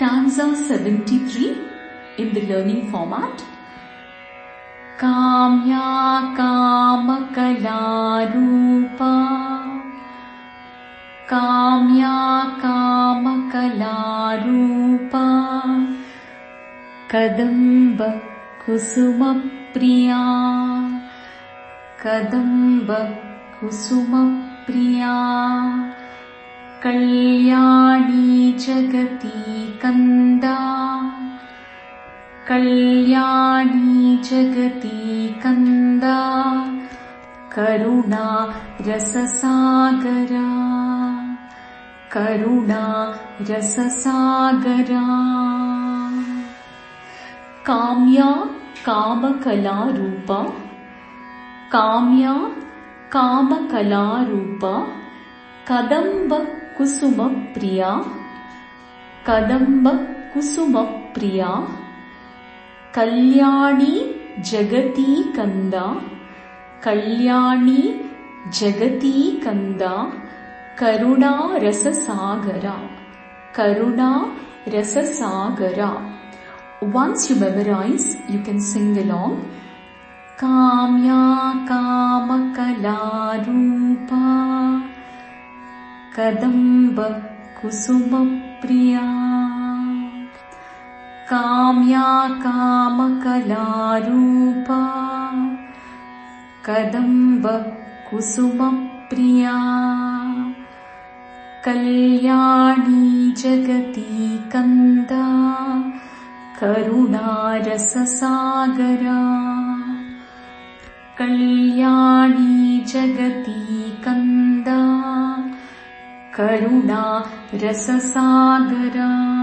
stanza 73 in the learning format. Kamakalarupa Kamya Kamakalarupa Kadamba Kusumapriya Kadamba Kusumapriya कल्याणी जगती कन्दा। कल्याणी जगती कन्दा। करुणा रससागरा। करुणा रससागरा। काम्या कामकलारूपा। काम्या कामकलारूपा। कदम्ब कुसुमप्रिया कदम्ब कुसुमप्रिया कल्याणी जगती कन्दा कल्याणी जगती कन्दा करुणा रससागरा करुणा रससागरा Once you memorize, you can sing along. Kamya Kamakalarupa कदम्ब कुसुमप्रिया काम्या कामकलारूपा कदम्ब कुसुमप्रिया कल्याणी जगती कन्दा करुणारससागरा कल्याणी जगती कन्दा करुणा रससागरा